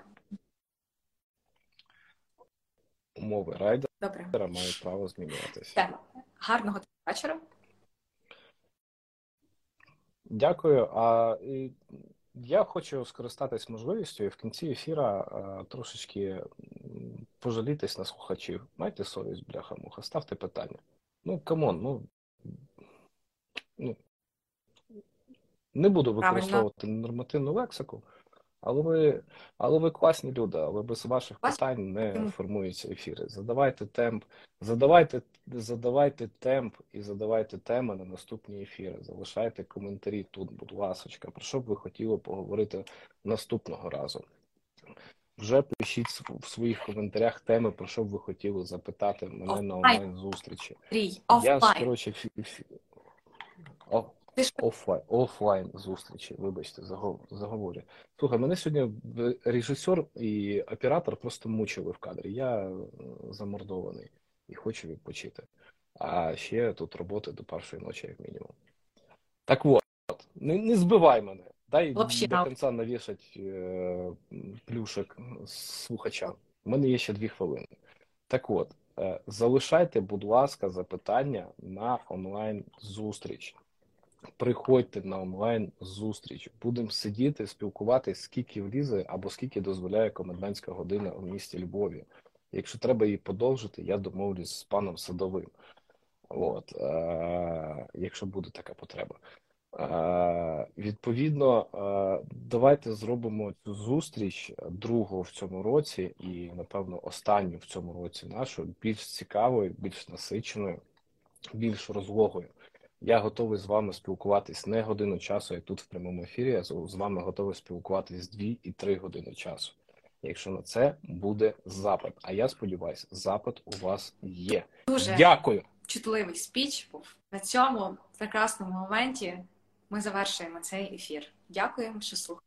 Умови райдера Добре. мають право змінюватися. Гарного вечора. Дякую. А я хочу скористатись можливістю і в кінці ефіра а, трошечки пожалітись на слухачів. Майте совість, бляха-муха, ставте питання. Ну, come on, ну, ну не буду Правильно. використовувати нормативну лексику, але ви, але ви класні люди, але без ваших питань не формуються ефіри. Задавайте темп, задавайте, задавайте темп і задавайте теми на наступні ефіри. Залишайте коментарі тут, будь ласочка, про що б ви хотіли поговорити наступного разу. Вже пишіть в своїх коментарях теми, про що б ви хотіли запитати мене на онлайн зустрічі. Андрій, Я офлайн. Офлайн, офлайн зустрічі, вибачте, заго- заговорю. Слухай, мене сьогодні режисер і оператор просто мучили в кадрі. Я е, замордований і хочу відпочити. А ще тут роботи до першої ночі, як мінімум. Так от, не, не збивай мене. Дай Вообще, до кінця навішать е, плюшек слухачам. У мене є ще дві хвилини. Так от, е, залишайте, будь ласка, запитання на онлайн зустріч. Приходьте на онлайн зустріч. Будемо сидіти, спілкуватись, скільки влізе або скільки дозволяє комендантська година в місті Львові. Якщо треба її подовжити, я домовлюсь з паном Садовим. От, е, якщо буде така потреба. Е, відповідно, е, давайте зробимо цю зустріч другу в цьому році і, напевно, останню в цьому році нашу більш цікавою, більш насиченою, більш розлогою. Я готовий з вами спілкуватись не годину часу, як тут в прямому ефірі. Я з вами готовий спілкуватись дві і три години часу. Якщо на це буде запит. А я сподіваюся, запит у вас є. Дуже Дякую. чутливий спіч був. На цьому прекрасному моменті ми завершуємо цей ефір. Дякуємо, що слухали.